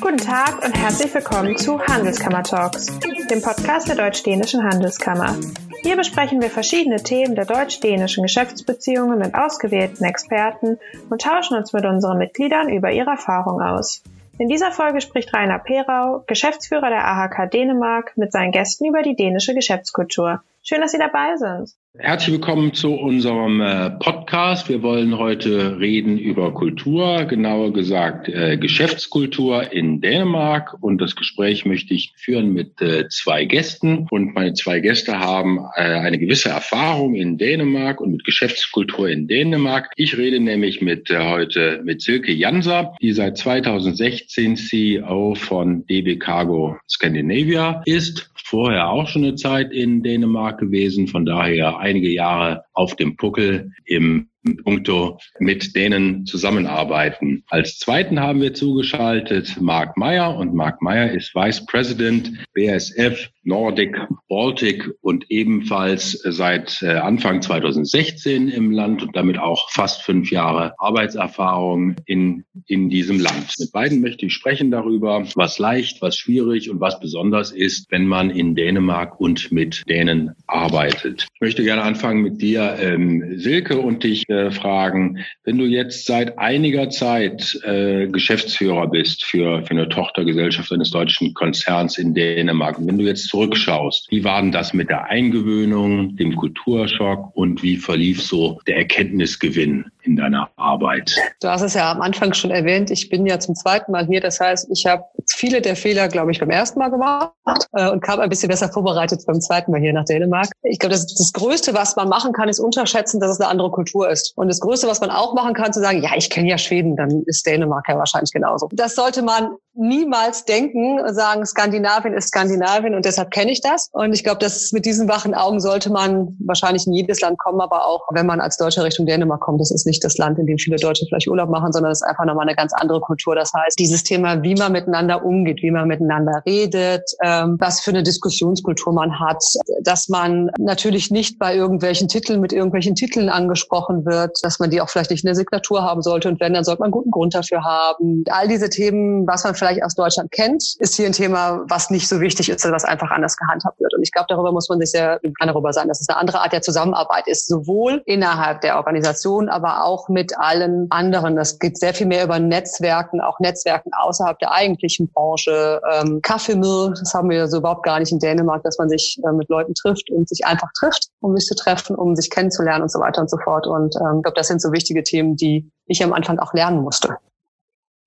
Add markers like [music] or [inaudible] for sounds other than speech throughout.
Guten Tag und herzlich willkommen zu Handelskammer Talks, dem Podcast der Deutsch-Dänischen Handelskammer. Hier besprechen wir verschiedene Themen der deutsch-dänischen Geschäftsbeziehungen mit ausgewählten Experten und tauschen uns mit unseren Mitgliedern über ihre Erfahrung aus. In dieser Folge spricht Rainer Perau, Geschäftsführer der AHK Dänemark, mit seinen Gästen über die dänische Geschäftskultur. Schön, dass Sie dabei sind. Herzlich willkommen zu unserem äh, Podcast. Wir wollen heute reden über Kultur, genauer gesagt äh, Geschäftskultur in Dänemark. Und das Gespräch möchte ich führen mit äh, zwei Gästen. Und meine zwei Gäste haben eine gewisse Erfahrung in Dänemark und mit Geschäftskultur in Dänemark. Ich rede nämlich mit heute mit Silke Janser, die seit 2016 CEO von DB Cargo Scandinavia ist. Vorher auch schon eine Zeit in Dänemark gewesen. Von daher einige Jahre auf dem Puckel im puncto mit denen zusammenarbeiten. Als zweiten haben wir zugeschaltet Mark Meyer und Mark Meyer ist Vice President BSF Nordic Baltic und ebenfalls seit äh, Anfang 2016 im Land und damit auch fast fünf Jahre Arbeitserfahrung in, in diesem Land. Mit beiden möchte ich sprechen darüber, was leicht, was schwierig und was besonders ist, wenn man in Dänemark und mit Dänen arbeitet. Ich möchte gerne anfangen mit dir, ähm, Silke, und dich äh, fragen, wenn du jetzt seit einiger Zeit äh, Geschäftsführer bist für, für eine Tochtergesellschaft eines deutschen Konzerns in Dänemark, wenn du jetzt zurückschaust, wie war denn das mit der Eingewöhnung, dem Kulturschock und wie verlief so der Erkenntnisgewinn in deiner Arbeit? Du hast es ja am Anfang schon erwähnt, ich bin ja zum zweiten Mal hier. Das heißt, ich habe viele der Fehler, glaube ich, beim ersten Mal gemacht äh, und kam ein bisschen besser vorbereitet beim zweiten Mal hier nach Dänemark. Ich glaube, das, das Größte, was man machen kann, ist unterschätzen, dass es eine andere Kultur ist. Und das Größte, was man auch machen kann, zu sagen, ja, ich kenne ja Schweden, dann ist Dänemark ja wahrscheinlich genauso. Das sollte man niemals denken, sagen, Skandinavien ist Skandinavien und deshalb kenne ich das. Und ich glaube, dass mit diesen wachen Augen sollte man wahrscheinlich in jedes Land kommen, aber auch wenn man als Deutscher Richtung Dänemark kommt, das ist nicht das Land, in dem viele Deutsche vielleicht Urlaub machen, sondern das ist einfach nochmal eine ganz andere Kultur. Das heißt, dieses Thema, wie man miteinander umgeht, wie man miteinander redet, ähm, was für eine Diskussionskultur man hat, dass man natürlich nicht bei irgendwelchen Titeln mit irgendwelchen Titeln angesprochen wird, dass man die auch vielleicht nicht in der Signatur haben sollte und wenn, dann sollte man guten Grund dafür haben. All diese Themen, was man vielleicht vielleicht aus Deutschland kennt, ist hier ein Thema, was nicht so wichtig ist, was einfach anders gehandhabt wird. Und ich glaube, darüber muss man sich sehr klar darüber sein, dass es eine andere Art der Zusammenarbeit ist, sowohl innerhalb der Organisation, aber auch mit allen anderen. Das geht sehr viel mehr über Netzwerken, auch Netzwerken außerhalb der eigentlichen Branche. Ähm, Kaffeemill, das haben wir so überhaupt gar nicht in Dänemark, dass man sich äh, mit Leuten trifft und sich einfach trifft, um sich zu treffen, um sich kennenzulernen und so weiter und so fort. Und ähm, ich glaube, das sind so wichtige Themen, die ich am Anfang auch lernen musste.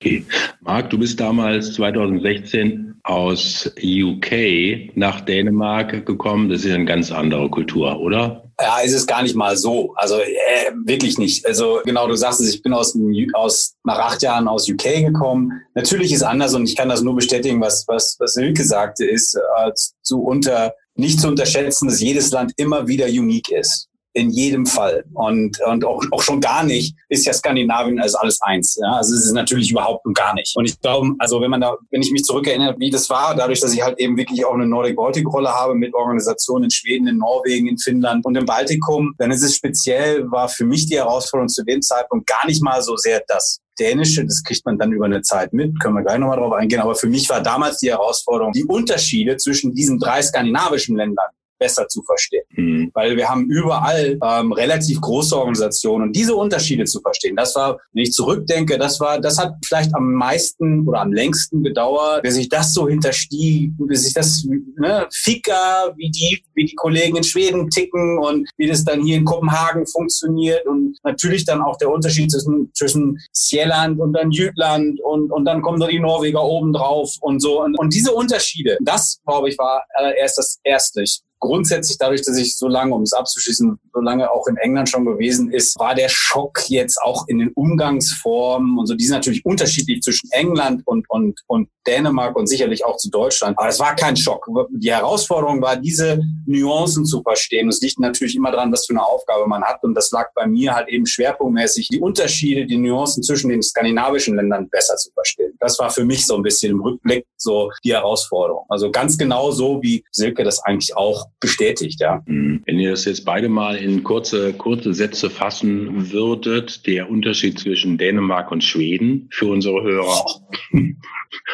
Okay. Marc, du bist damals 2016 aus UK nach Dänemark gekommen. Das ist eine ganz andere Kultur, oder? Ja, ist es gar nicht mal so. Also äh, wirklich nicht. Also genau, du sagst es, ich bin aus, aus nach acht Jahren aus UK gekommen. Natürlich ist anders und ich kann das nur bestätigen, was was was Silke sagte, ist äh, zu unter nicht zu unterschätzen, dass jedes Land immer wieder unique ist in jedem Fall. Und, und auch, auch schon gar nicht ist ja Skandinavien als alles eins. Ja? Also es ist natürlich überhaupt und gar nicht. Und ich glaube, also wenn man da, wenn ich mich zurückerinnere, wie das war, dadurch, dass ich halt eben wirklich auch eine Nordic-Baltic-Rolle habe mit Organisationen in Schweden, in Norwegen, in Finnland und im Baltikum, dann ist es speziell, war für mich die Herausforderung zu dem Zeitpunkt gar nicht mal so sehr das Dänische, das kriegt man dann über eine Zeit mit, können wir gleich nochmal drauf eingehen. Aber für mich war damals die Herausforderung, die Unterschiede zwischen diesen drei skandinavischen Ländern besser zu verstehen. Mhm. Weil wir haben überall ähm, relativ große Organisationen und diese Unterschiede zu verstehen, das war, wenn ich zurückdenke, das war, das hat vielleicht am meisten oder am längsten gedauert, bis ich das so hinterstieg, bis ich das, ne, Fika, wie die, wie die Kollegen in Schweden ticken und wie das dann hier in Kopenhagen funktioniert und natürlich dann auch der Unterschied zwischen, zwischen Sjelland und dann Jütland und, und dann kommen da die Norweger oben drauf und so. Und, und diese Unterschiede, das, glaube ich, war äh, erst das Erste. Ich grundsätzlich dadurch, dass ich so lange, um es abzuschließen, so lange auch in England schon gewesen ist, war der Schock jetzt auch in den Umgangsformen und so, die sind natürlich unterschiedlich zwischen England und, und, und Dänemark und sicherlich auch zu Deutschland. Aber es war kein Schock. Die Herausforderung war, diese Nuancen zu verstehen. Es liegt natürlich immer dran, was für eine Aufgabe man hat. Und das lag bei mir halt eben schwerpunktmäßig, die Unterschiede, die Nuancen zwischen den skandinavischen Ländern besser zu verstehen. das war für mich so ein bisschen im Rückblick so die Herausforderung. Also ganz genau so, wie Silke das eigentlich auch bestätigt, ja. Mhm. Wenn ihr das jetzt beide mal in kurze, kurze Sätze fassen würdet, der Unterschied zwischen Dänemark und Schweden für unsere Hörer. [laughs]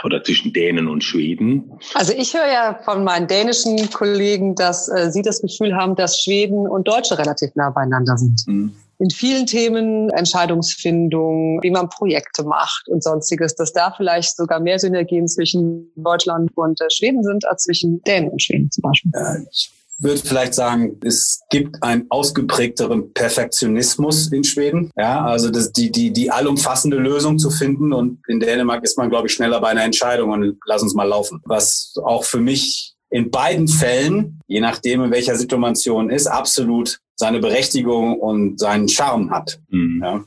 Oder zwischen Dänen und Schweden. Also ich höre ja von meinen dänischen Kollegen, dass äh, sie das Gefühl haben, dass Schweden und Deutsche relativ nah beieinander sind. Mhm in vielen Themen, Entscheidungsfindung, wie man Projekte macht und sonstiges, dass da vielleicht sogar mehr Synergien zwischen Deutschland und äh, Schweden sind als zwischen Dänen und Schweden zum Beispiel. Ja, ich würde vielleicht sagen, es gibt einen ausgeprägteren Perfektionismus in Schweden. Ja, also das, die, die, die allumfassende Lösung zu finden. Und in Dänemark ist man, glaube ich, schneller bei einer Entscheidung und lass uns mal laufen. Was auch für mich in beiden Fällen, je nachdem in welcher Situation ist, absolut seine Berechtigung und seinen Charme hat. Mhm. Ja.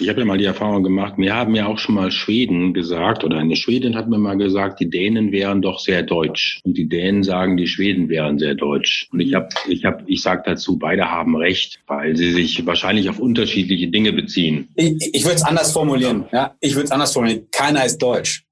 Ich habe ja mal die Erfahrung gemacht, mir haben ja auch schon mal Schweden gesagt, oder eine Schwedin hat mir mal gesagt, die Dänen wären doch sehr deutsch. Und die Dänen sagen, die Schweden wären sehr deutsch. Und ich habe, ich habe, ich sage dazu, beide haben recht, weil sie sich wahrscheinlich auf unterschiedliche Dinge beziehen. Ich, ich würde es anders formulieren. Ja, ich würde es anders formulieren. Keiner ist deutsch.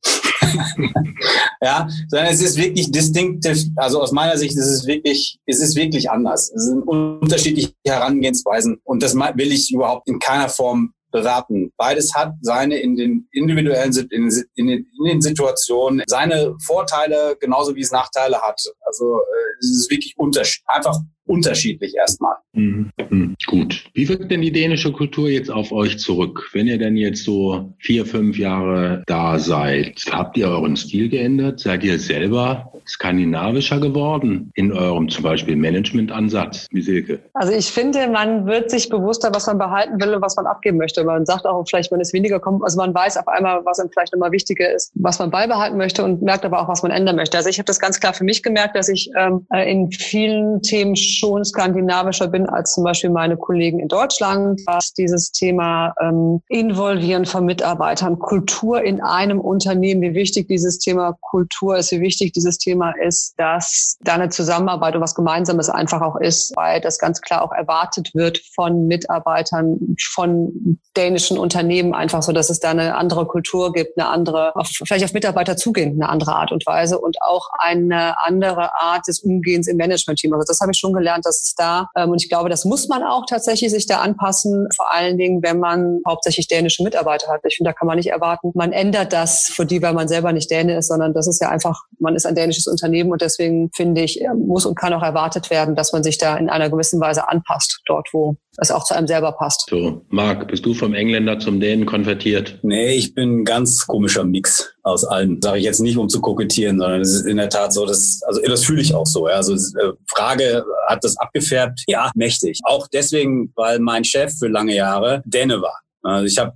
[laughs] ja, sondern es ist wirklich distinktiv, also aus meiner Sicht ist es wirklich, es ist wirklich anders. Es sind unterschiedliche Herangehensweisen und das will ich überhaupt in keiner Form beraten. Beides hat seine in den individuellen, in, in, in den Situationen, seine Vorteile genauso wie es Nachteile hat. Also äh, es ist wirklich unterschied, einfach unterschiedlich erstmal. Mhm. Mhm. Gut. Wie wirkt denn die dänische Kultur jetzt auf euch zurück? Wenn ihr denn jetzt so vier, fünf Jahre da seid, habt ihr euren Stil geändert? Seid ihr selber skandinavischer geworden in eurem zum Beispiel Managementansatz, wie Silke? Also ich finde, man wird sich bewusster, was man behalten will und was man abgeben möchte. Man sagt auch vielleicht, man ist weniger, also man weiß auf einmal, was einem vielleicht immer wichtiger ist, was man beibehalten möchte und merkt aber auch, was man ändern möchte. Also ich habe das ganz klar für mich gemerkt, dass ich ähm, in vielen Themen schon skandinavischer bin als zum Beispiel meine Kollegen in Deutschland, was dieses Thema ähm, Involvieren von Mitarbeitern, Kultur in einem Unternehmen, wie wichtig dieses Thema Kultur ist, wie wichtig dieses Thema ist, dass da eine Zusammenarbeit und was Gemeinsames einfach auch ist, weil das ganz klar auch erwartet wird von Mitarbeitern, von dänischen Unternehmen einfach so, dass es da eine andere Kultur gibt, eine andere, vielleicht auf Mitarbeiter zugehen, eine andere Art und Weise und auch eine andere Art des Umgehens im Management-Team. Also das habe ich schon gelernt gelernt, dass es da, ähm, und ich glaube, das muss man auch tatsächlich sich da anpassen, vor allen Dingen, wenn man hauptsächlich dänische Mitarbeiter hat. Ich finde, da kann man nicht erwarten, man ändert das für die, weil man selber nicht Däne ist, sondern das ist ja einfach, man ist ein dänisches Unternehmen und deswegen finde ich, muss und kann auch erwartet werden, dass man sich da in einer gewissen Weise anpasst, dort, wo es auch zu einem selber passt. So, Marc, bist du vom Engländer zum Dänen konvertiert? Nee, ich bin ein ganz komischer Mix aus allen. Sage ich jetzt nicht, um zu kokettieren, sondern es ist in der Tat so, dass, also das fühle ich auch so. Ja. Also äh, Frage, hat das abgefärbt? Ja, mächtig. Auch deswegen, weil mein Chef für lange Jahre Däne war. Also ich habe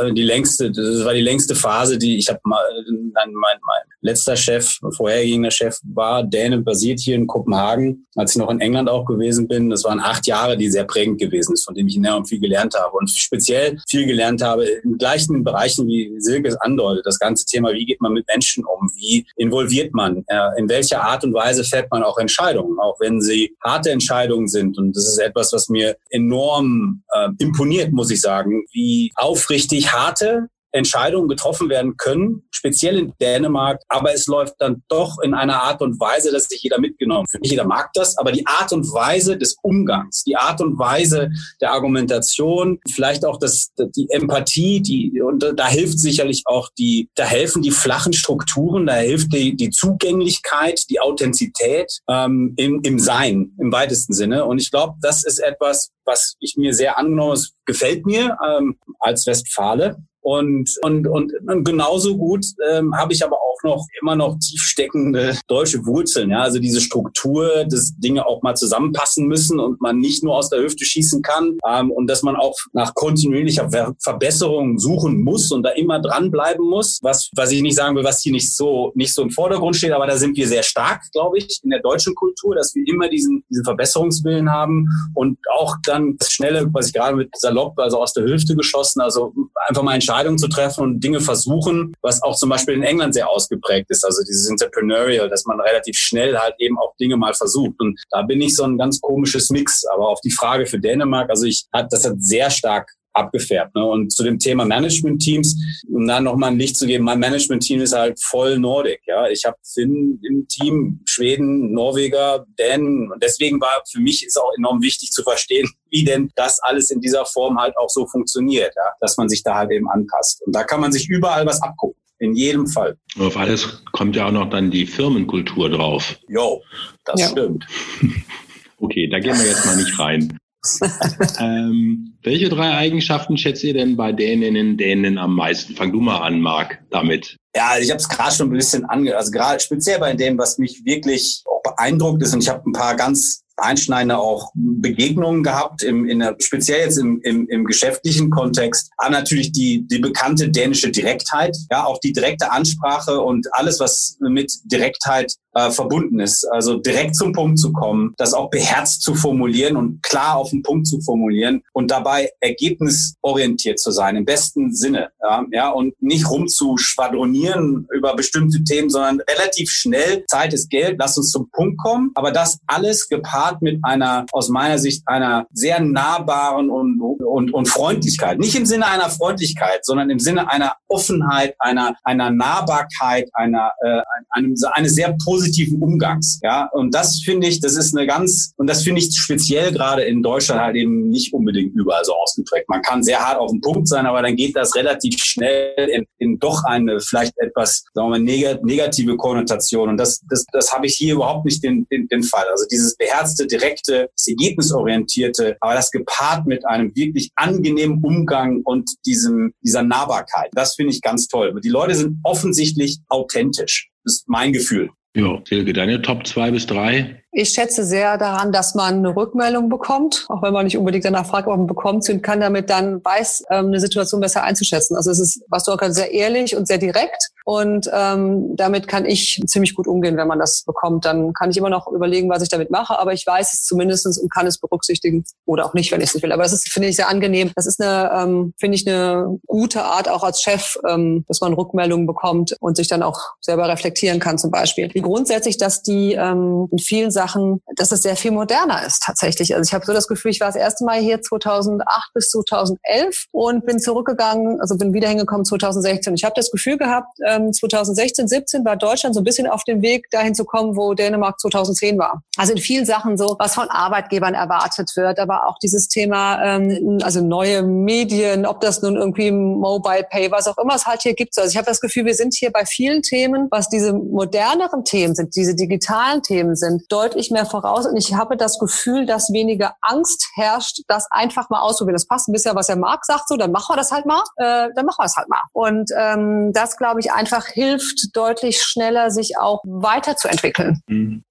äh, die längste, das war die längste Phase, die ich habe mal, mein, mein, mein letzter Chef, vorhergehender Chef war Däne, basiert hier in Kopenhagen, als ich noch in England auch gewesen bin. Das waren acht Jahre, die sehr prägend gewesen ist, von dem ich enorm viel gelernt habe und speziell viel gelernt habe in gleichen Bereichen, wie Silke es andeutet. Das ganze Thema, wie geht man mit Menschen um, wie involviert man, äh, in welcher Art und Weise fällt man auch Entscheidungen, auch wenn sie harte Entscheidungen sind. Und das ist etwas, was mir enorm äh, imponiert, muss ich sagen, wie aufrichtig harte Entscheidungen getroffen werden können, speziell in Dänemark, aber es läuft dann doch in einer Art und Weise, dass sich jeder mitgenommen fühlt. Nicht jeder mag das, aber die Art und Weise des Umgangs, die Art und Weise der Argumentation, vielleicht auch das, die Empathie, die, und da hilft sicherlich auch die, da helfen die flachen Strukturen, da hilft die, die Zugänglichkeit, die Authentizität ähm, im, im Sein, im weitesten Sinne. Und ich glaube, das ist etwas, was ich mir sehr angenommen, es gefällt mir ähm, als Westfale. Und, und, und, genauso gut ähm, habe ich aber auch noch immer noch tiefsteckende deutsche Wurzeln. Ja? Also diese Struktur, dass Dinge auch mal zusammenpassen müssen und man nicht nur aus der Hüfte schießen kann ähm, und dass man auch nach kontinuierlicher Ver Verbesserung suchen muss und da immer dranbleiben muss. Was, was ich nicht sagen will, was hier nicht so, nicht so im Vordergrund steht, aber da sind wir sehr stark, glaube ich, in der deutschen Kultur, dass wir immer diesen, diesen Verbesserungswillen haben und auch dann das Schnelle, was ich gerade mit Salopp, also aus der Hüfte geschossen, also einfach mal Entscheidungen zu treffen und Dinge versuchen, was auch zum Beispiel in England sehr ausgeprägt ist. Also dieses Entrepreneurial, dass man relativ schnell halt eben auch Dinge mal versucht. Und da bin ich so ein ganz komisches Mix. Aber auf die Frage für Dänemark, also ich das hat sehr stark abgefärbt. Ne? Und zu dem Thema Management-Teams, um da nochmal ein Licht zu geben, mein Management-Team ist halt voll Nordic. Ja? Ich habe Finn im Team, Schweden, Norweger, Dänen. Und deswegen war für mich ist auch enorm wichtig zu verstehen, [laughs] wie denn das alles in dieser Form halt auch so funktioniert, ja? dass man sich da halt eben anpasst. Und da kann man sich überall was abgucken. In jedem Fall. Auf alles kommt ja auch noch dann die Firmenkultur drauf. Jo, das ja. stimmt. [laughs] Okay, da gehen wir jetzt mal nicht rein. Ähm, welche drei Eigenschaften schätzt ihr denn bei Däninnen Dänen am meisten? Fang du mal an, Marc, damit. Ja, ich habe es gerade schon ein bisschen ange, also gerade speziell bei dem, was mich wirklich beeindruckt ist, und ich habe ein paar ganz einschneidende auch Begegnungen gehabt, im, in der, speziell jetzt im, im, im geschäftlichen Kontext. Aber natürlich die, die bekannte dänische Direktheit, ja, auch die direkte Ansprache und alles, was mit Direktheit äh, verbunden ist. Also direkt zum Punkt zu kommen, das auch beherzt zu formulieren und klar auf den Punkt zu formulieren und dabei ergebnisorientiert zu sein, im besten Sinne. Ja, ja und nicht rumzuschwadronieren über bestimmte Themen, sondern relativ schnell, Zeit ist Geld, lass uns zum Punkt kommen. Aber das alles gepaart mit einer, aus meiner Sicht, einer sehr nahbaren und, und, und Freundlichkeit. Nicht im Sinne einer Freundlichkeit, sondern im Sinne einer Offenheit, einer, einer Nahbarkeit, einer, äh, einem, eine sehr positive positiven Umgangs. Ja, und das finde ich, das ist eine ganz, und das finde ich speziell gerade in Deutschland halt eben nicht unbedingt überall so ausgeprägt. Man kann sehr hart auf den Punkt sein, aber dann geht das relativ schnell in, in doch eine vielleicht etwas, sagen wir mal, negative Konnotation. Und das, das, das habe ich hier überhaupt nicht den, den, den Fall. Also dieses beherzte, direkte, das ergebnisorientierte, aber das gepaart mit einem wirklich angenehmen Umgang und diesem, dieser Nahbarkeit. Das finde ich ganz toll. Die Leute sind offensichtlich authentisch. Das ist mein Gefühl. Ja, Silke, deine Top zwei bis drei? Ich schätze sehr daran, dass man eine Rückmeldung bekommt, auch wenn man nicht unbedingt danach fragt, ob man bekommt und kann damit dann weiß, ähm, eine Situation besser einzuschätzen. Also es ist, was du auch gerade sehr ehrlich und sehr direkt und ähm, damit kann ich ziemlich gut umgehen, wenn man das bekommt. Dann kann ich immer noch überlegen, was ich damit mache, aber ich weiß es zumindestens und kann es berücksichtigen oder auch nicht, wenn ich es nicht will. Aber das ist, finde ich, sehr angenehm. Das ist eine, ähm, finde ich, eine gute Art auch als Chef, ähm, dass man Rückmeldungen bekommt und sich dann auch selber reflektieren kann zum Beispiel. Wie grundsätzlich, dass die ähm, in vielen Sachen Sachen, dass es sehr viel moderner ist tatsächlich. Also ich habe so das Gefühl, ich war das erste Mal hier 2008 bis 2011 und bin zurückgegangen, also bin wieder hingekommen 2016. Ich habe das Gefühl gehabt, 2016, ähm, 17 war Deutschland so ein bisschen auf dem Weg dahin zu kommen, wo Dänemark 2010 war. Also in vielen Sachen so, was von Arbeitgebern erwartet wird, aber auch dieses Thema, ähm, also neue Medien, ob das nun irgendwie Mobile Pay, was auch immer es halt hier gibt. Also ich habe das Gefühl, wir sind hier bei vielen Themen, was diese moderneren Themen sind, diese digitalen Themen sind, deutlich deutlich mehr voraus und ich habe das Gefühl, dass weniger Angst herrscht, das einfach mal auszuprobieren. Das passt ein bisschen, was der Marc sagt, so, dann machen wir das halt mal, äh, dann machen wir es halt mal. Und ähm, das, glaube ich, einfach hilft deutlich schneller, sich auch weiterzuentwickeln. Mhm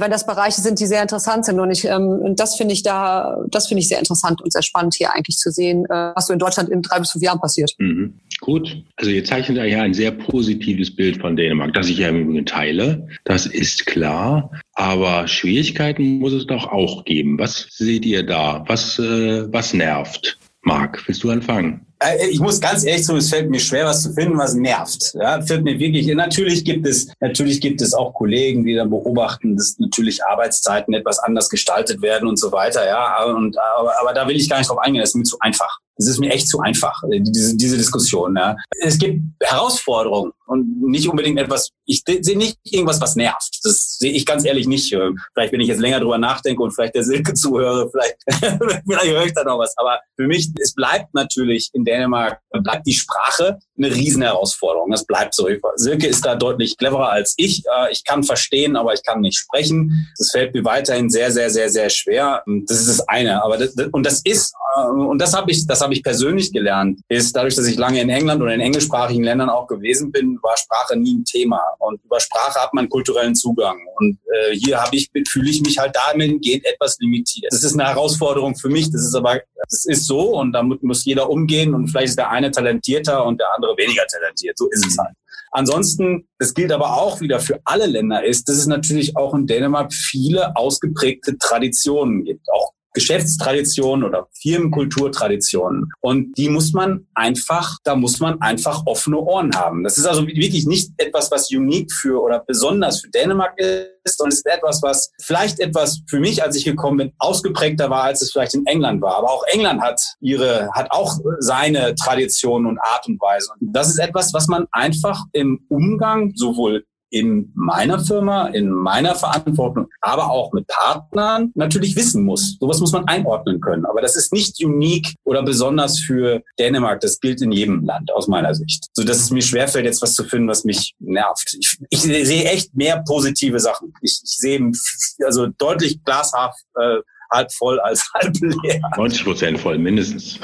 wenn das Bereiche sind, die sehr interessant sind. Und ich, ähm, das finde ich da, das finde ich sehr interessant und sehr spannend hier eigentlich zu sehen, äh, was so in Deutschland in drei bis fünf Jahren passiert. Mhm. Gut. Also ihr zeichnet ja ein sehr positives Bild von Dänemark, das ich ja im Übrigen teile. Das ist klar. Aber Schwierigkeiten muss es doch auch geben. Was seht ihr da? Was, äh, was nervt? Marc, willst du anfangen? Äh, ich muss ganz ehrlich sagen, es fällt mir schwer, was zu finden, was nervt. Ja, fällt mir wirklich. Natürlich gibt es, natürlich gibt es auch Kollegen, die dann beobachten, dass natürlich Arbeitszeiten etwas anders gestaltet werden und so weiter. Ja, und aber, aber da will ich gar nicht drauf eingehen. Das ist mir zu einfach. Das ist mir echt zu einfach, diese, diese Diskussion. Ja. Es gibt Herausforderungen und nicht unbedingt etwas, ich sehe nicht irgendwas, was nervt. Das sehe ich ganz ehrlich nicht. Vielleicht, wenn ich jetzt länger drüber nachdenke und vielleicht der Silke [laughs] zuhöre, vielleicht, [laughs] vielleicht höre ich da noch was. Aber für mich, es bleibt natürlich in Dänemark, bleibt die Sprache eine Riesenherausforderung. Das bleibt so. Silke ist da deutlich cleverer als ich. Äh, ich kann verstehen, aber ich kann nicht sprechen. Das fällt mir weiterhin sehr, sehr, sehr, sehr schwer. Das ist das eine. Aber das, und das ist, äh, und das habe ich, das habe ich persönlich gelernt, ist dadurch, dass ich lange in England oder in englischsprachigen Ländern auch gewesen bin, war Sprache nie ein Thema. Und über Sprache hat man kulturellen Zugang. Und äh, hier habe ich, fühle ich mich halt damit geht etwas limitiert. Das ist eine Herausforderung für mich. Das ist aber, das ist so und damit muss jeder umgehen. Und vielleicht ist der eine talentierter und der andere weniger talentiert. So ist es halt. Ansonsten, das gilt aber auch wieder für alle Länder, ist, dass es natürlich auch in Dänemark viele ausgeprägte Traditionen gibt. Auch Geschäftstraditionen oder Firmenkulturtraditionen. Und die muss man einfach, da muss man einfach offene Ohren haben. Das ist also wirklich nicht etwas, was unique für oder besonders für Dänemark ist, sondern es ist etwas, was vielleicht etwas für mich, als ich gekommen bin, ausgeprägter war, als es vielleicht in England war. Aber auch England hat ihre, hat auch seine Traditionen und Art und Weise. Und das ist etwas, was man einfach im Umgang sowohl in meiner Firma, in meiner Verantwortung, aber auch mit Partnern natürlich wissen muss. Sowas muss man einordnen können. Aber das ist nicht unique oder besonders für Dänemark. Das gilt in jedem Land aus meiner Sicht. So dass es mir schwerfällt, jetzt was zu finden, was mich nervt. Ich, ich sehe echt mehr positive Sachen. Ich, ich sehe also deutlich glashaft äh, halb voll als halb leer. 90 Prozent voll, mindestens.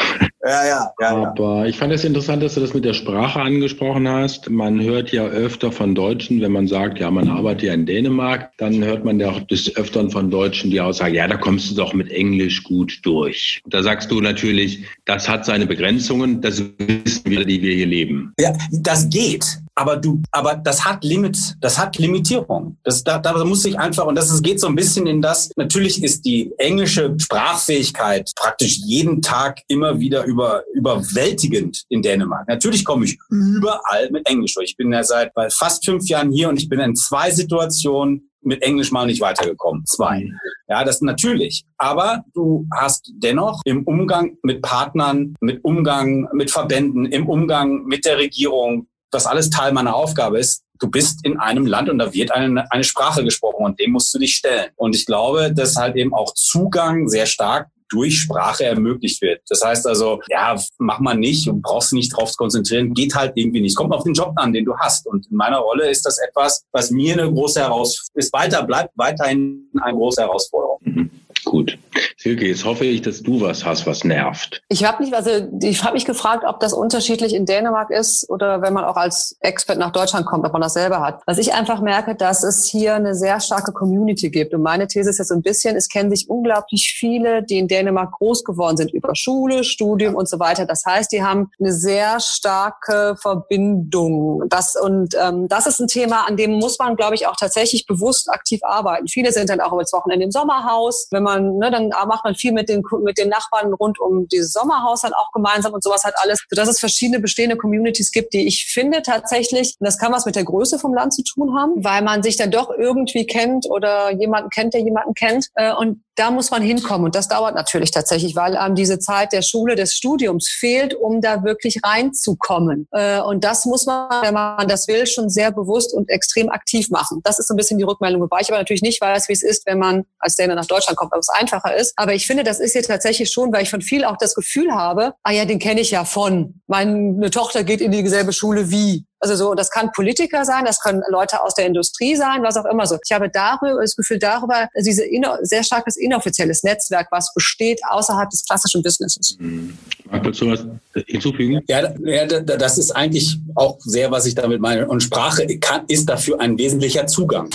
Ja, ja, ja. Aber ich fand es interessant, dass du das mit der Sprache angesprochen hast. Man hört ja öfter von Deutschen, wenn man sagt, ja, man arbeitet ja in Dänemark, dann hört man ja auch des Öfteren von Deutschen die Aussage, ja, da kommst du doch mit Englisch gut durch. Da sagst du natürlich, das hat seine Begrenzungen, das wissen wir, die wir hier leben. Ja, das geht aber du, aber das hat Limit, das hat Limitierung. Das, da, da muss ich einfach, und das ist, geht so ein bisschen in das, natürlich ist die englische Sprachfähigkeit praktisch jeden Tag immer wieder über, überwältigend in Dänemark. Natürlich komme ich überall mit Englisch durch. Ich bin ja seit fast fünf Jahren hier und ich bin in zwei Situationen mit Englisch mal nicht weitergekommen. Zwei. Ja, das natürlich. Aber du hast dennoch im Umgang mit Partnern, mit Umgang mit Verbänden, im Umgang mit der Regierung, was alles Teil meiner Aufgabe ist, du bist in einem Land und da wird eine, eine Sprache gesprochen und dem musst du dich stellen. Und ich glaube, dass halt eben auch Zugang sehr stark durch Sprache ermöglicht wird. Das heißt also, ja, mach mal nicht und brauchst nicht drauf konzentrieren, geht halt irgendwie nicht. Kommt auf den Job an, den du hast. Und in meiner Rolle ist das etwas, was mir eine große Herausforderung ist, weiter, bleibt weiterhin eine große Herausforderung. Mhm. Gut. Silke, jetzt hoffe ich, dass du was hast, was nervt. Ich habe nicht, also ich habe mich gefragt, ob das unterschiedlich in Dänemark ist oder wenn man auch als Expert nach Deutschland kommt, ob man das selber hat. Was ich einfach merke, dass es hier eine sehr starke Community gibt. Und meine These ist jetzt so ein bisschen, es kennen sich unglaublich viele, die in Dänemark groß geworden sind über Schule, Studium und so weiter. Das heißt, die haben eine sehr starke Verbindung. Das und ähm, das ist ein Thema, an dem muss man, glaube ich, auch tatsächlich bewusst aktiv arbeiten. Viele sind dann auch über das Wochenende im Sommerhaus. Wenn man, ne, dann macht man viel mit den, mit den Nachbarn rund um dieses Sommerhaus dann auch gemeinsam und sowas halt alles, sodass es verschiedene bestehende Communities gibt, die ich finde tatsächlich, und das kann was mit der Größe vom Land zu tun haben, weil man sich dann doch irgendwie kennt oder jemanden kennt, der jemanden kennt. Äh, und da muss man hinkommen. Und das dauert natürlich tatsächlich, weil einem diese Zeit der Schule, des Studiums fehlt, um da wirklich reinzukommen. Äh, und das muss man, wenn man das will, schon sehr bewusst und extrem aktiv machen. Das ist so ein bisschen die Rückmeldung, wobei ich aber natürlich nicht weiß, wie es ist, wenn man als Däner nach Deutschland kommt, ob es einfacher ist. Aber ich finde, das ist hier tatsächlich schon, weil ich von viel auch das Gefühl habe, ah ja, den kenne ich ja von. Meine Tochter geht in dieselbe Schule wie. Also so, das kann Politiker sein, das können Leute aus der Industrie sein, was auch immer so. Ich habe darüber das Gefühl darüber, diese sehr starkes inoffizielles Netzwerk, was besteht außerhalb des klassischen Businesses. Mhm. Mag dazu was hinzufügen? Ja, ja, das ist eigentlich auch sehr, was ich damit meine. Und Sprache kann, ist dafür ein wesentlicher Zugang.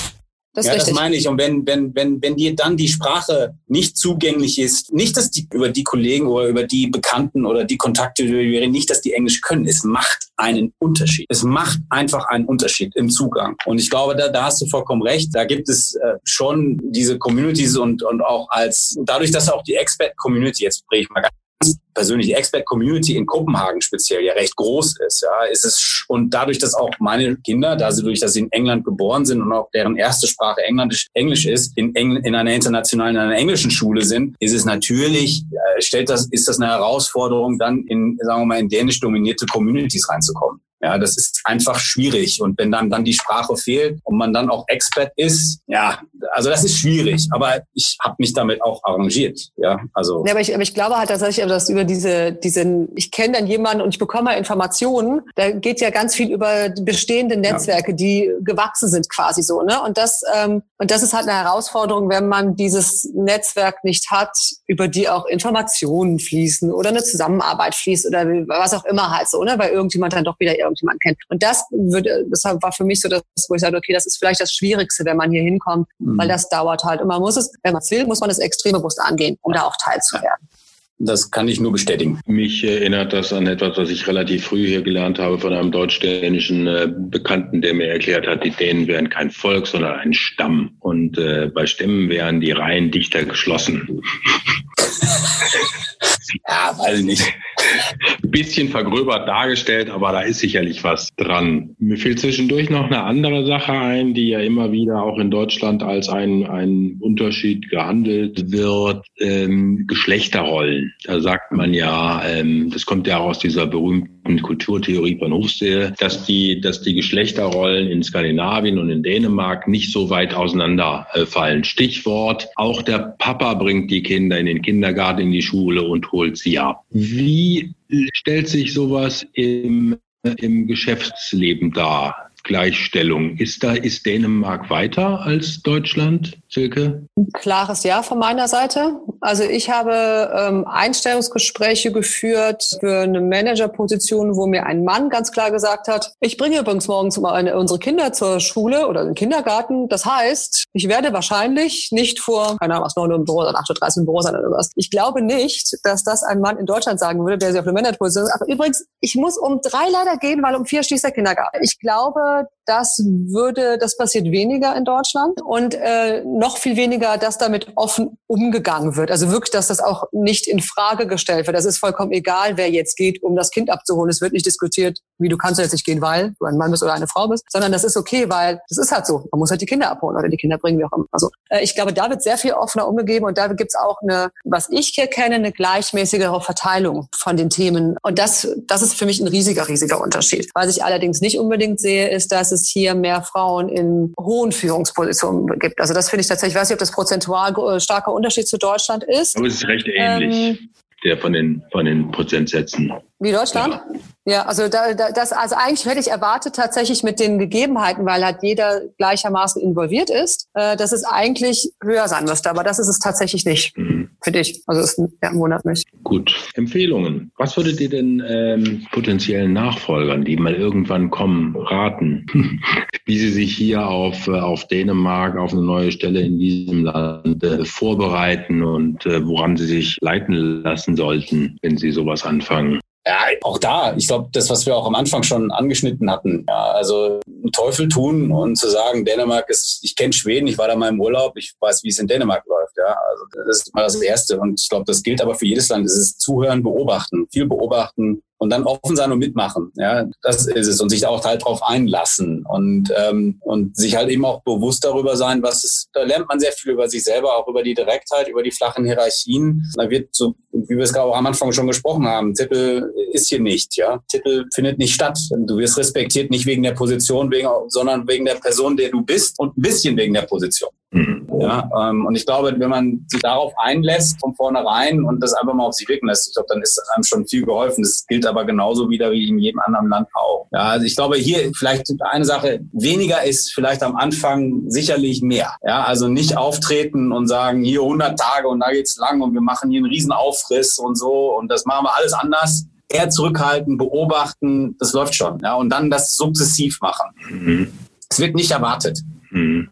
Das ja, das meine ich. Und wenn, wenn, wenn, wenn dir dann die Sprache nicht zugänglich ist, nicht, dass die über die Kollegen oder über die Bekannten oder die Kontakte, nicht, dass die Englisch können. Es macht einen Unterschied. Es macht einfach einen Unterschied im Zugang. Und ich glaube, da, da hast du vollkommen recht. Da gibt es äh, schon diese Communities und, und auch als, dadurch, dass auch die Expert-Community, jetzt spreche ich mal ganz persönlich die Expert-Community in Kopenhagen speziell ja recht groß ist, ja, ist es und dadurch, dass auch meine Kinder, da sie durch, dass sie in England geboren sind und auch deren erste Sprache Englisch, Englisch ist, in, Engl in einer internationalen, in einer englischen Schule sind, ist es natürlich, äh, stellt das, ist das eine Herausforderung, dann in, sagen wir mal, in dänisch dominierte Communities reinzukommen. Ja, das ist einfach schwierig. Und wenn dann, dann die Sprache fehlt und man dann auch Expert ist, ja, also das ist schwierig. Aber ich habe mich damit auch arrangiert. Ja, also. Ja, aber ich, aber ich glaube halt tatsächlich, dass über diese, diesen, ich kenne dann jemanden und ich bekomme Informationen. Da geht ja ganz viel über bestehende Netzwerke, ja. die gewachsen sind quasi so. Ne? Und das, ähm, und das ist halt eine Herausforderung, wenn man dieses Netzwerk nicht hat, über die auch Informationen fließen oder eine Zusammenarbeit fließt oder was auch immer halt so, ne? weil irgendjemand dann doch wieder irgendjemand kennt. Und das würde, deshalb war für mich so das, wo ich sage, okay, das ist vielleicht das Schwierigste, wenn man hier hinkommt, mhm. weil das dauert halt. Und man muss es, wenn man es will, muss man es extrem bewusst angehen, um da auch teilzuwerden. Das kann ich nur bestätigen. Mich erinnert das an etwas, was ich relativ früh hier gelernt habe von einem deutsch-dänischen äh, Bekannten, der mir erklärt hat, die Dänen wären kein Volk, sondern ein Stamm. Und äh, bei Stämmen wären die Reihen dichter geschlossen. [laughs] ja, weiß ich nicht. [laughs] Bisschen vergröbert dargestellt, aber da ist sicherlich was dran. Mir fiel zwischendurch noch eine andere Sache ein, die ja immer wieder auch in Deutschland als ein, ein Unterschied gehandelt wird. Ähm, Geschlechterrollen. Da sagt man ja, ähm, das kommt ja auch aus dieser berühmten Kulturtheorie von Hofstede, dass die, dass die Geschlechterrollen in Skandinavien und in Dänemark nicht so weit auseinanderfallen. Stichwort, auch der Papa bringt die Kinder in den Kindergarten, in die Schule und holt sie ab. Wie stellt sich sowas im, im Geschäftsleben dar? Gleichstellung. Ist da, ist Dänemark weiter als Deutschland, Silke? klares Ja von meiner Seite. Also ich habe ähm, Einstellungsgespräche geführt für eine Managerposition, wo mir ein Mann ganz klar gesagt hat, ich bringe übrigens morgens meine, unsere Kinder zur Schule oder den Kindergarten. Das heißt, ich werde wahrscheinlich nicht vor, keine Ahnung, was 9 Uhr im Büro oder 8.30 Uhr im Büro sein oder was. Ich glaube nicht, dass das ein Mann in Deutschland sagen würde, der sich auf eine Managerposition sagt. Übrigens, ich muss um drei leider gehen, weil um vier schließt der Kindergarten. Ich glaube, the das würde, das passiert weniger in Deutschland und äh, noch viel weniger, dass damit offen umgegangen wird. Also wirklich, dass das auch nicht in Frage gestellt wird. Das ist vollkommen egal, wer jetzt geht, um das Kind abzuholen. Es wird nicht diskutiert, wie du kannst jetzt nicht gehen, weil du ein Mann bist oder eine Frau bist, sondern das ist okay, weil das ist halt so. Man muss halt die Kinder abholen oder die Kinder bringen, wie auch immer. Also äh, ich glaube, da wird sehr viel offener umgegeben und da gibt's auch eine, was ich hier kenne, eine gleichmäßigere Verteilung von den Themen. Und das, das ist für mich ein riesiger, riesiger Unterschied. Was ich allerdings nicht unbedingt sehe, ist, dass es hier mehr Frauen in hohen Führungspositionen gibt. Also das finde ich tatsächlich, ich weiß nicht, ob das prozentual äh, starker Unterschied zu Deutschland ist. Aber es ist recht ähnlich, ähm, der von den, von den Prozentsätzen. Wie Deutschland? Ja. Ja, also da, da, das, also eigentlich hätte ich erwartet tatsächlich mit den Gegebenheiten, weil halt jeder gleichermaßen involviert ist, äh, dass es eigentlich höher sein müsste. Aber das ist es tatsächlich nicht, mhm. Für dich. Also es ja, wundert mich. Gut. Empfehlungen. Was würdet ihr denn ähm, potenziellen Nachfolgern, die mal irgendwann kommen, raten, [laughs] wie sie sich hier auf, äh, auf Dänemark, auf eine neue Stelle in diesem Land äh, vorbereiten und äh, woran sie sich leiten lassen sollten, wenn sie sowas anfangen? Ja, auch da, ich glaube, das, was wir auch am Anfang schon angeschnitten hatten, ja, also Teufel tun und zu sagen, Dänemark ist, ich kenne Schweden, ich war da mal im Urlaub, ich weiß, wie es in Dänemark läuft, ja. Also das ist mal das Erste. Und ich glaube, das gilt aber für jedes Land. Es ist Zuhören, beobachten, viel beobachten, und dann offen sein und mitmachen. Ja, das ist es und sich auch halt drauf einlassen und ähm, und sich halt eben auch bewusst darüber sein, was es. Da lernt man sehr viel über sich selber, auch über die Direktheit, über die flachen Hierarchien. Da wird so, wie wir es gerade auch am Anfang schon gesprochen haben, Titel ist hier nicht. Ja, Titel findet nicht statt. Du wirst respektiert nicht wegen der Position, wegen, sondern wegen der Person, der du bist und ein bisschen wegen der Position. Mhm. Ja, ähm, und ich glaube, wenn man sich darauf einlässt von vornherein und das einfach mal auf sich wirken lässt, ich glaube, dann ist einem schon viel geholfen. Das gilt aber genauso wieder wie in jedem anderen Land auch. Ja, also ich glaube, hier vielleicht eine Sache, weniger ist vielleicht am Anfang sicherlich mehr. Ja, also nicht auftreten und sagen, hier 100 Tage und da geht's lang und wir machen hier einen riesen Aufriss und so und das machen wir alles anders eher zurückhalten, beobachten, das läuft schon. Ja, und dann das sukzessiv machen. Mhm. Es wird nicht erwartet. Mhm.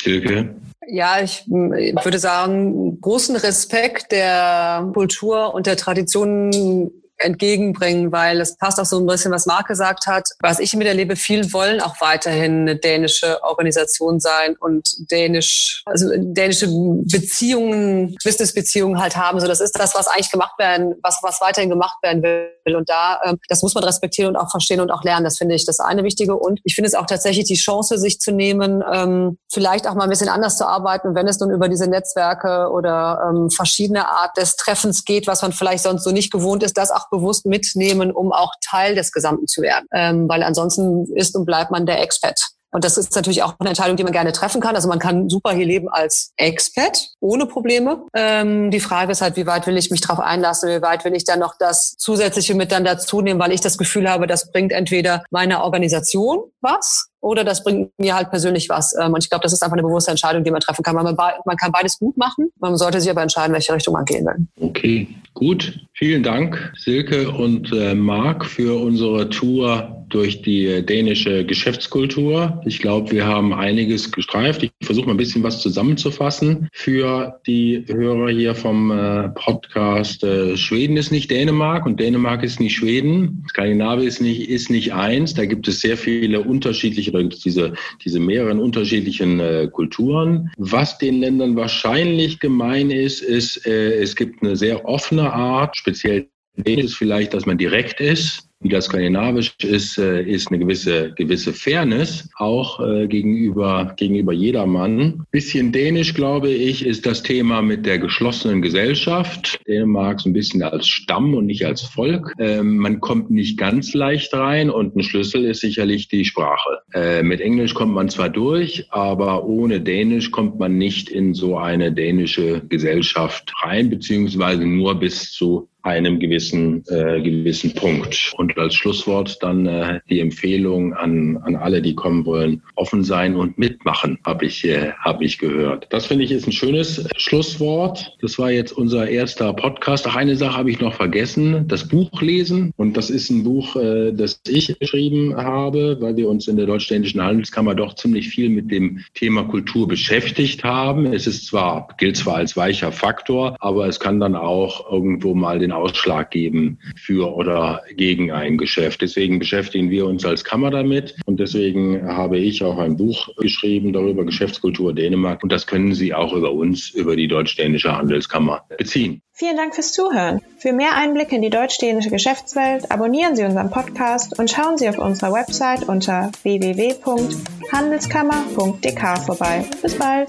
Silke? Ja, ich würde sagen, großen Respekt der Kultur und der Tradition entgegenbringen, weil es passt auch so ein bisschen, was Marc gesagt hat. Was ich miterlebe, viele wollen auch weiterhin eine dänische Organisation sein und dänisch, also dänische Beziehungen, Businessbeziehungen halt haben. So, das ist das, was eigentlich gemacht werden, was, was weiterhin gemacht werden will. Und da, ähm, das muss man respektieren und auch verstehen und auch lernen. Das finde ich das eine Wichtige. Und ich finde es auch tatsächlich die Chance, sich zu nehmen, ähm, vielleicht auch mal ein bisschen anders zu arbeiten, wenn es nun über diese Netzwerke oder ähm, verschiedene Art des Treffens geht, was man vielleicht sonst so nicht gewohnt ist, das auch bewusst mitnehmen, um auch Teil des Gesamten zu werden. Ähm, weil ansonsten ist und bleibt man der Expert. Und das ist natürlich auch eine Entscheidung, die man gerne treffen kann. Also man kann super hier leben als Expert, ohne Probleme. Ähm, die Frage ist halt, wie weit will ich mich darauf einlassen, wie weit will ich dann noch das Zusätzliche mit dann dazu nehmen, weil ich das Gefühl habe, das bringt entweder meiner Organisation was oder das bringt mir halt persönlich was. Ähm, und ich glaube, das ist einfach eine bewusste Entscheidung, die man treffen kann. Man, man kann beides gut machen. Man sollte sich aber entscheiden, welche Richtung man gehen will. Okay, gut. Vielen Dank, Silke und äh, Marc, für unsere Tour durch die dänische Geschäftskultur. Ich glaube, wir haben einiges gestreift. Ich versuche mal ein bisschen was zusammenzufassen für die Hörer hier vom äh, Podcast. Äh, Schweden ist nicht Dänemark und Dänemark ist nicht Schweden. Skandinavien ist nicht, ist nicht eins. Da gibt es sehr viele unterschiedliche, da gibt es diese, diese mehreren unterschiedlichen äh, Kulturen. Was den Ländern wahrscheinlich gemein ist, ist, äh, es gibt eine sehr offene Art, speziell ist vielleicht, dass man direkt ist wie das skandinavisch ist, äh, ist eine gewisse, gewisse Fairness auch äh, gegenüber, gegenüber jedermann. Bisschen dänisch, glaube ich, ist das Thema mit der geschlossenen Gesellschaft. Dänemark so ein bisschen als Stamm und nicht als Volk. Ähm, man kommt nicht ganz leicht rein und ein Schlüssel ist sicherlich die Sprache. Äh, mit Englisch kommt man zwar durch, aber ohne Dänisch kommt man nicht in so eine dänische Gesellschaft rein, beziehungsweise nur bis zu einem gewissen, äh, gewissen Punkt. Und als Schlusswort dann äh, die Empfehlung an, an alle, die kommen wollen, offen sein und mitmachen, habe ich, äh, hab ich gehört. Das finde ich ist ein schönes Schlusswort. Das war jetzt unser erster Podcast. Ach, eine Sache habe ich noch vergessen, das Buch lesen. Und das ist ein Buch, äh, das ich geschrieben habe, weil wir uns in der Deutsch-Dänischen Handelskammer doch ziemlich viel mit dem Thema Kultur beschäftigt haben. Es ist zwar, gilt zwar als weicher Faktor, aber es kann dann auch irgendwo mal den Ausschlag geben für oder gegen ein Geschäft. Deswegen beschäftigen wir uns als Kammer damit und deswegen habe ich auch ein Buch geschrieben darüber, Geschäftskultur Dänemark. Und das können Sie auch über uns, über die Deutsch-Dänische Handelskammer beziehen. Vielen Dank fürs Zuhören. Für mehr Einblicke in die deutsch-dänische Geschäftswelt abonnieren Sie unseren Podcast und schauen Sie auf unserer Website unter www.handelskammer.dk vorbei. Bis bald!